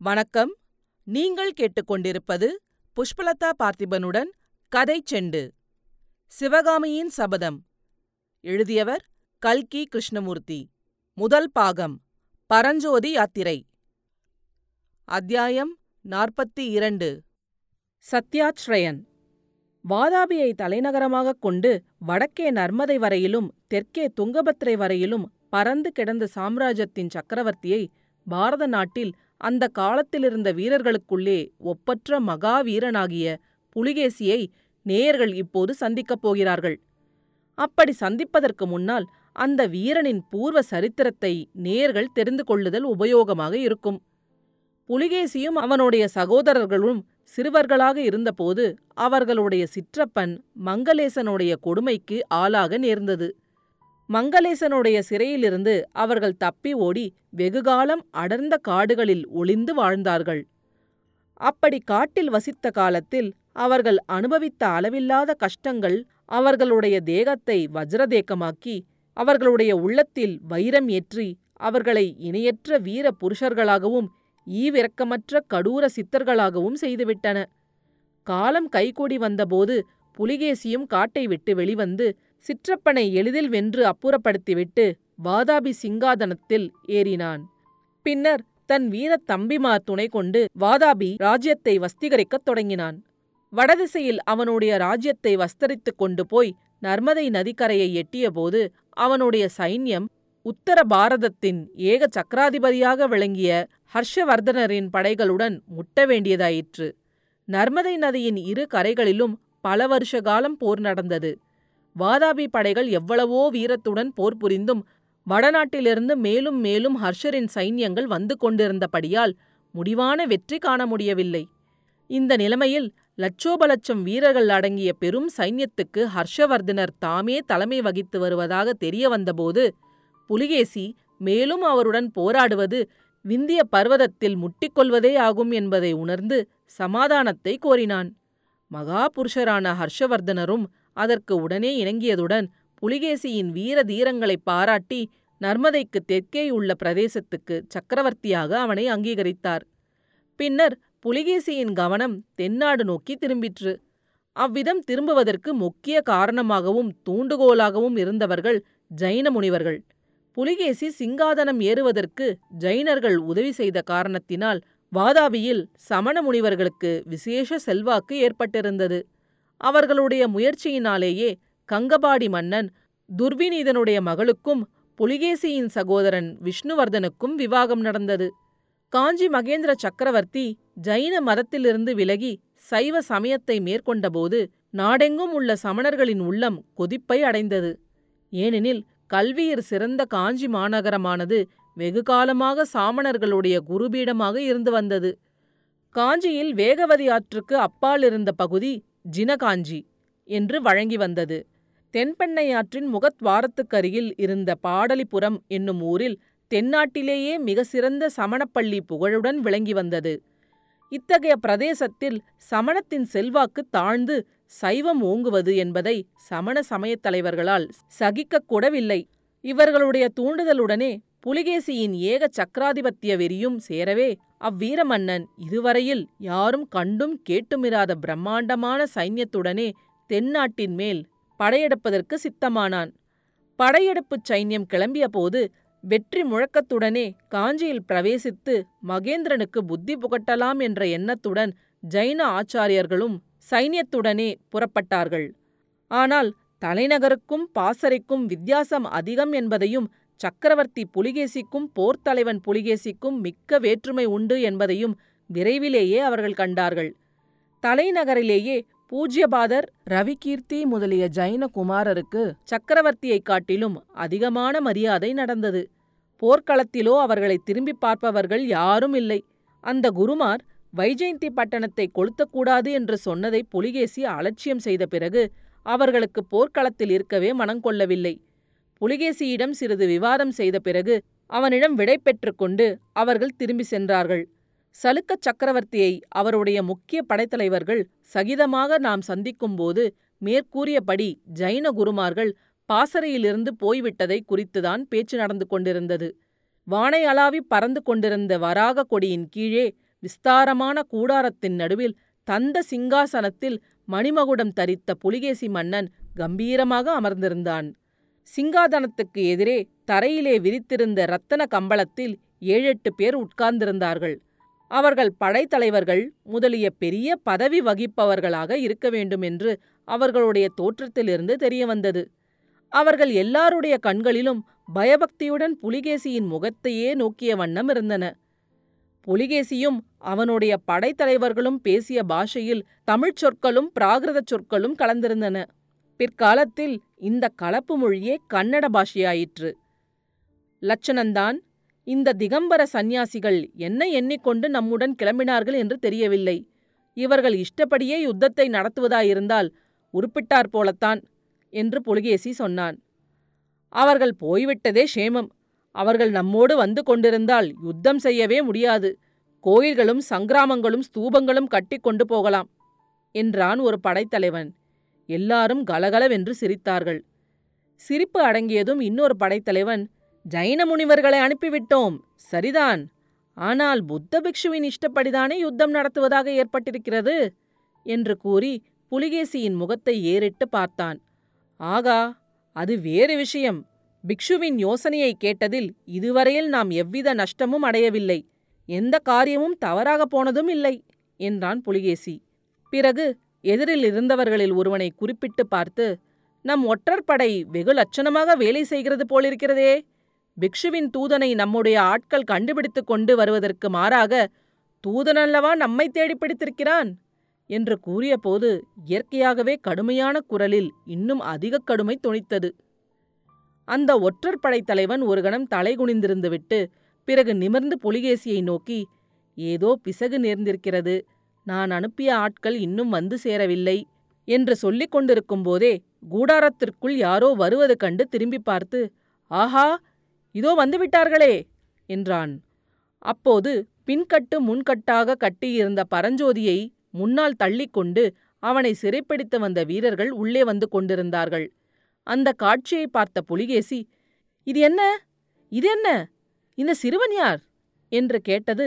வணக்கம். நீங்கள் கேட்டுக்கொண்டிருப்பது புஷ்பலதா பார்த்திபனுடன் கதை செண்டு. சிவகாமியின் சபதம். எழுதியவர் கல்கி கிருஷ்ணமூர்த்தி. முதல் பாகம். பரஞ்சோதி யாத்திரை. அத்தியாயம் நாற்பத்தி இரண்டு. சத்யாச்ரயன் வாதாபியை தலைநகரமாகக் கொண்டு வடக்கே நர்மதை வரையிலும் தெற்கே துங்கபத்ரை வரையிலும் பறந்து கிடந்த சாம்ராஜ்யத்தின் சக்கரவர்த்தியை பாரத நாட்டில் அந்த காலத்திலிருந்த வீரர்களுக்குள்ளே ஒப்பற்ற மகாவீரனாகிய புலிகேசியை நேயர்கள் இப்போது சந்திக்கப் போகிறார்கள். அப்படி சந்திப்பதற்கு முன்னால் அந்த வீரனின் பூர்வ சரித்திரத்தை நேயர்கள் தெரிந்து கொள்ளுதல் உபயோகமாக இருக்கும். புலிகேசியும் அவனுடைய சகோதரர்களும் சிறுவர்களாக இருந்தபோது அவர்களுடைய சிற்றப்பன் மங்களேசனுடைய கொடுமைக்கு ஆளாக நேர்ந்தது. மங்களேசனுடைய சிறையிலிருந்து அவர்கள் தப்பி ஓடி வெகுகாலம் அடர்ந்த காடுகளில் ஒளிந்து வாழ்ந்தார்கள். அப்படி காட்டில் வசித்த காலத்தில் அவர்கள் அனுபவித்த அளவில்லாத கஷ்டங்கள் அவர்களுடைய தேகத்தை வஜ்ரதேக்கமாக்கி அவர்களுடைய உள்ளத்தில் வைரம் ஏற்றி அவர்களை இணையற்ற வீர புருஷர்களாகவும் ஈவிரக்கமற்ற கடூர சித்தர்களாகவும் செய்துவிட்டன. காலம் கைகூடி வந்தபோது புலிகேசியும் காட்டை விட்டு வெளிவந்து சிற்றப்பனை எளிதில் வென்று அப்புறப்படுத்திவிட்டு வாதாபி சிங்காதனத்தில் ஏறினான். பின்னர் தன் வீரத் தம்பிமார் துணை கொண்டு வாதாபி ராஜ்யத்தை வஸ்திகரிக்கத் தொடங்கினான். வடதிசையில் அவனுடைய ராஜ்யத்தை வஸ்தரித்துக் கொண்டு போய் நர்மதை நதிக்கரையை எட்டியபோது அவனுடைய சைன்யம் உத்தர பாரதத்தின் ஏக சக்கராதிபதியாக விளங்கிய ஹர்ஷவர்தனரின் படைகளுடன் முட்ட வேண்டியதாயிற்று. நர்மதை நதியின் இரு கரைகளிலும் பல வருஷ காலம் போர் நடந்தது. வாதாபி படைகள் எவ்வளவோ வீரத்துடன் போர் புரிந்தும் வடநாட்டிலிருந்து மேலும் மேலும் ஹர்ஷரின் சைன்யங்கள் வந்து கொண்டிருந்தபடியால் முடிவான வெற்றி காண முடியவில்லை. இந்த நிலைமையில் லட்சோப லட்சம் வீரர்கள் அடங்கிய பெரும் சைன்யத்துக்கு ஹர்ஷவர்தனர் தாமே தலைமை வகித்து வருவதாக தெரிய வந்தபோது புலிகேசி மேலும் அவருடன் போராடுவது விந்திய பர்வதத்தில் முட்டிக்கொள்வதே ஆகும் என்பதை உணர்ந்து சமாதானத்தை கோரினான். மகா புருஷரான ஹர்ஷவர்தனரும் அதற்கு உடனே இணங்கியதுடன் புலிகேசியின் வீர தீரங்களைப் பாராட்டி நர்மதைக்கு தெற்கேயுள்ள பிரதேசத்துக்கு சக்கரவர்த்தியாக அவனை அங்கீகரித்தார். பின்னர் புலிகேசியின் கவனம் தென்னாடு நோக்கி திரும்பிற்று. அவ்விதம் திரும்புவதற்கு முக்கிய காரணமாகவும் தூண்டுகோலாகவும் இருந்தவர்கள் ஜைன முனிவர்கள். புலிகேசி சிங்காதனம் ஏறுவதற்கு ஜைனர்கள் உதவி செய்த காரணத்தினால் வாதாபியில் சமண முனிவர்களுக்கு விசேஷ செல்வாக்கு ஏற்பட்டிருந்தது. அவர்களுடைய முயற்சியினாலேயே கங்கபாடி மன்னன் துர்விநீதனுடைய மகளுக்கும் புலிகேசியின் சகோதரன் விஷ்ணுவர்தனுக்கும் விவாகம் நடந்தது. காஞ்சி மகேந்திர சக்கரவர்த்தி ஜைன மதத்திலிருந்து விலகி சைவ சமயத்தை மேற்கொண்டபோது நாடெங்கும் உள்ள சமணர்களின் உள்ளம் கொதிப்பை அடைந்தது. ஏனெனில் கல்வியில் சிறந்த காஞ்சி மாநகரமானது வெகுகாலமாக சாமணர்களுடைய குருபீடமாக இருந்து வந்தது. காஞ்சியில் வேகவதி ஆற்றுக்கு அப்பால் இருந்த பகுதி ஜினகாஞ்சி என்று வழங்கி வந்தது. தென்பெண்ணை ஆற்றின் முகத்வாரத்துக்கருகில் இருந்த பாடலிபுரம் என்னும் ஊரில் தென்னாட்டிலேயே மிக சிறந்த சமணப்பள்ளி புகழுடன் விளங்கி வந்தது. இத்தகைய பிரதேசத்தில் சமணத்தின் செல்வாக்கு தாழ்ந்து சைவம் ஓங்குவது என்பதை சமண சமயத் தலைவர்களால் சகிக்கக்கூடவில்லை இவர்களுடைய தூண்டுதலுடனே புலிகேசியின் ஏக சக்கராதிபத்திய வெறியும் சேரவே அவ்வீரமன்னன் இதுவரையில் யாரும் கண்டும் கேட்டுமிராத பிரம்மாண்டமான சைன்யத்துடனே தென்னாட்டின் மேல் படையெடுப்பதற்கு சித்தமானான். படையெடுப்புச் சைன்யம் கிளம்பியபோது வெற்றி முழக்கத்துடனே காஞ்சியில் பிரவேசித்து மகேந்திரனுக்கு புத்தி புகட்டலாம் என்ற எண்ணத்துடன் ஜைன ஆச்சாரியர்களும் சைன்யத்துடனே புறப்பட்டார்கள். ஆனால் தலைநகருக்கும் பாசறைக்கும் வித்தியாசம் அதிகம் என்பதையும் சக்கரவர்த்தி புலிகேசிக்கும் போர்த்தலைவன் புலிகேசிக்கும் மிக்க வேற்றுமை உண்டு என்பதையும் விரைவிலேயே அவர்கள் கண்டார்கள். தலைநகரிலேயே பூஜ்யபாதர் ரவிகீர்த்தி முதலிய ஜைன குமாரருக்கு சக்கரவர்த்தியைக் காட்டிலும் அதிகமான மரியாதை நடந்தது. போர்க்களத்திலோ அவர்களை திரும்பி பார்ப்பவர்கள் யாரும் இல்லை. அந்த குருமார் வைஜெயந்தி பட்டணத்தை கொளுத்தக்கூடாது என்று சொன்னதை புலிகேசி அலட்சியம் செய்த பிறகு அவர்களுக்கு போர்க்களத்தில் இருக்கவே மனங்கொள்ளவில்லை புலிகேசியிடம் சிறிது விவாதம் செய்த பிறகு அவனிடம் விடை பெற்றுக்கொண்டு அவர்கள் திரும்பி சென்றார்கள். சலுக்க சக்கரவர்த்தியை அவருடைய முக்கிய படைத்தலைவர்கள் சகிதமாக நாம் சந்திக்கும்போது மேற்கூறியபடி ஜைன குருமார்கள் பாசறையிலிருந்து போய்விட்டதை குறித்துதான் பேச்சு நடந்து கொண்டிருந்தது. வானை அளாவி பறந்து கொண்டிருந்த வராக கொடியின் கீழே விஸ்தாரமான கூடாரத்தின் நடுவில் தந்த சிங்காசனத்தில் மணிமகுடம் தரித்த புலிகேசி மன்னன் கம்பீரமாக அமர்ந்திருந்தான். சிங்காதனத்துக்கு எதிரே தரையிலே விரித்திருந்த இரத்தன கம்பளத்தில் ஏழெட்டு பேர் உட்கார்ந்திருந்தார்கள். அவர்கள் படைத்தலைவர்கள் முதலிய பெரிய பதவி வகிப்பவர்களாக இருக்க வேண்டும் என்று அவர்களுடைய தோற்றத்திலிருந்து தெரியவந்தது. அவர்கள் எல்லாருடைய கண்களிலும் பயபக்தியுடன் புலிகேசியின் முகத்தையே நோக்கிய வண்ணம் இருந்தன. புலிகேசியும் அவனுடைய படைத்தலைவர்களும் பேசிய பாஷையில் தமிழ்ச் சொற்களும் பிராகிருதச் சொற்களும் கலந்திருந்தன. பிற்காலத்தில் இந்த கலப்பு மொழியே கன்னட பாஷையாயிற்று. லட்சணந்தான் இந்த திகம்பர சந்நியாசிகள் என்ன எண்ணிக்கொண்டு நம்முடன் கிளம்பினார்கள் என்று தெரியவில்லை. இவர்கள் இஷ்டப்படியே யுத்தத்தை நடத்துவதாயிருந்தால் உருப்பிட்டார் போலத்தான் என்று புலிகேசி சொன்னான். அவர்கள் போய்விட்டதே ஷேமம் அவர்கள் நம்மோடு வந்து கொண்டிருந்தால் யுத்தம் செய்யவே முடியாது. கோயில்களும் சங்கிராமங்களும் ஸ்தூபங்களும் கட்டி கொண்டு போகலாம் என்றான் ஒரு படைத்தலைவன். எல்லாரும் கலகலவென்று சிரித்தார்கள். சிரிப்பு அடங்கியதும் இன்னொரு படைத்தலைவன் ஜைன முனிவர்களை அனுப்பிவிட்டோம் சரிதான். ஆனால் புத்த பிக்ஷுவின் இஷ்டப்படிதானே யுத்தம் நடத்துவதாக ஏற்பட்டிருக்கிறது? என்று கூறி புலிகேசியின் முகத்தை ஏறிட்டு பார்த்தான். ஆகா அது வேறு விஷயம். பிக்ஷுவின் யோசனையை கேட்டதில் இதுவரையில் நாம் எவ்வித நஷ்டமும் அடையவில்லை. எந்த காரியமும் தவறாகப் போனதும் இல்லை என்றான் புலிகேசி. பிறகு எதிரில் இருந்தவர்களில் ஒருவனை குறிப்பிட்டு பார்த்து நம் ஒற்றற்படை வெகு லட்சணமாக வேலை செய்கிறது போலிருக்கிறதே. பிக்ஷுவின் தூதனை நம்முடைய ஆட்கள் கண்டுபிடித்துக் கொண்டு வருவதற்கு மாறாக தூதனல்லவா நம்மை தேடி பிடித்திருக்கிறான்? என்று கூறியபோது இயற்கையாகவே கடுமையான குரலில் இன்னும் அதிக கடுமை துணித்தது அந்த ஒற்றர் படைத்தலைவன் ஒரு கணம் தலைகுனிந்திருந்துவிட்டு பிறகு நிமிர்ந்து புலிகேசியை நோக்கி ஏதோ பிசகு நேர்ந்திருக்கிறது. நான் அனுப்பிய ஆட்கள் இன்னும் வந்து சேரவில்லை என்று சொல்லிக் கொண்டிருக்கும் போதே கூடாரத்திற்குள் யாரோ வருவது கண்டு திரும்பி பார்த்து ஆஹா இதோ வந்துவிட்டார்களே! என்றான். அப்போது பின்கட்டு முன்கட்டாக கட்டியிருந்த பரஞ்சோதியை முன்னால் தள்ளிக்கொண்டு அவனை சிறைப்பிடித்து வந்த வீரர்கள் உள்ளே வந்து கொண்டிருந்தார்கள். அந்த காட்சியை பார்த்த புலிகேசி இது என்ன? இது என்ன? இந்த சிறுவன் யார்? என்று கேட்டது